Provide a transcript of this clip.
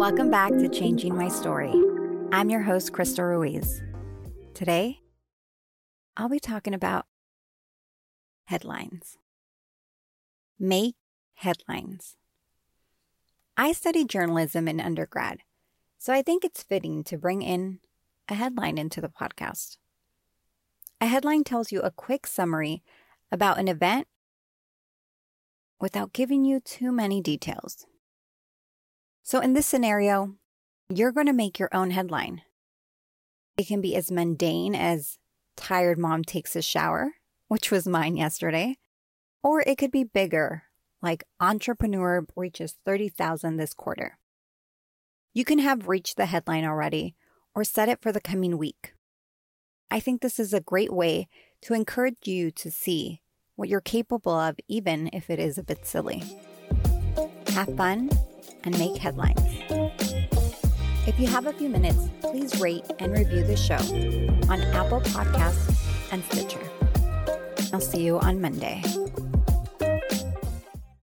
Welcome back to Changing My Story. I'm your host, Krista Ruiz. Today, I'll be talking about headlines. Make headlines. I studied journalism in undergrad, so I think it's fitting to bring in a headline into the podcast. A headline tells you a quick summary about an event without giving you too many details. So, in this scenario, you're going to make your own headline. It can be as mundane as tired mom takes a shower, which was mine yesterday, or it could be bigger, like entrepreneur reaches 30,000 this quarter. You can have reached the headline already or set it for the coming week. I think this is a great way to encourage you to see what you're capable of, even if it is a bit silly. Have fun and make headlines. If you have a few minutes, please rate and review the show on Apple Podcasts and Stitcher. I'll see you on Monday.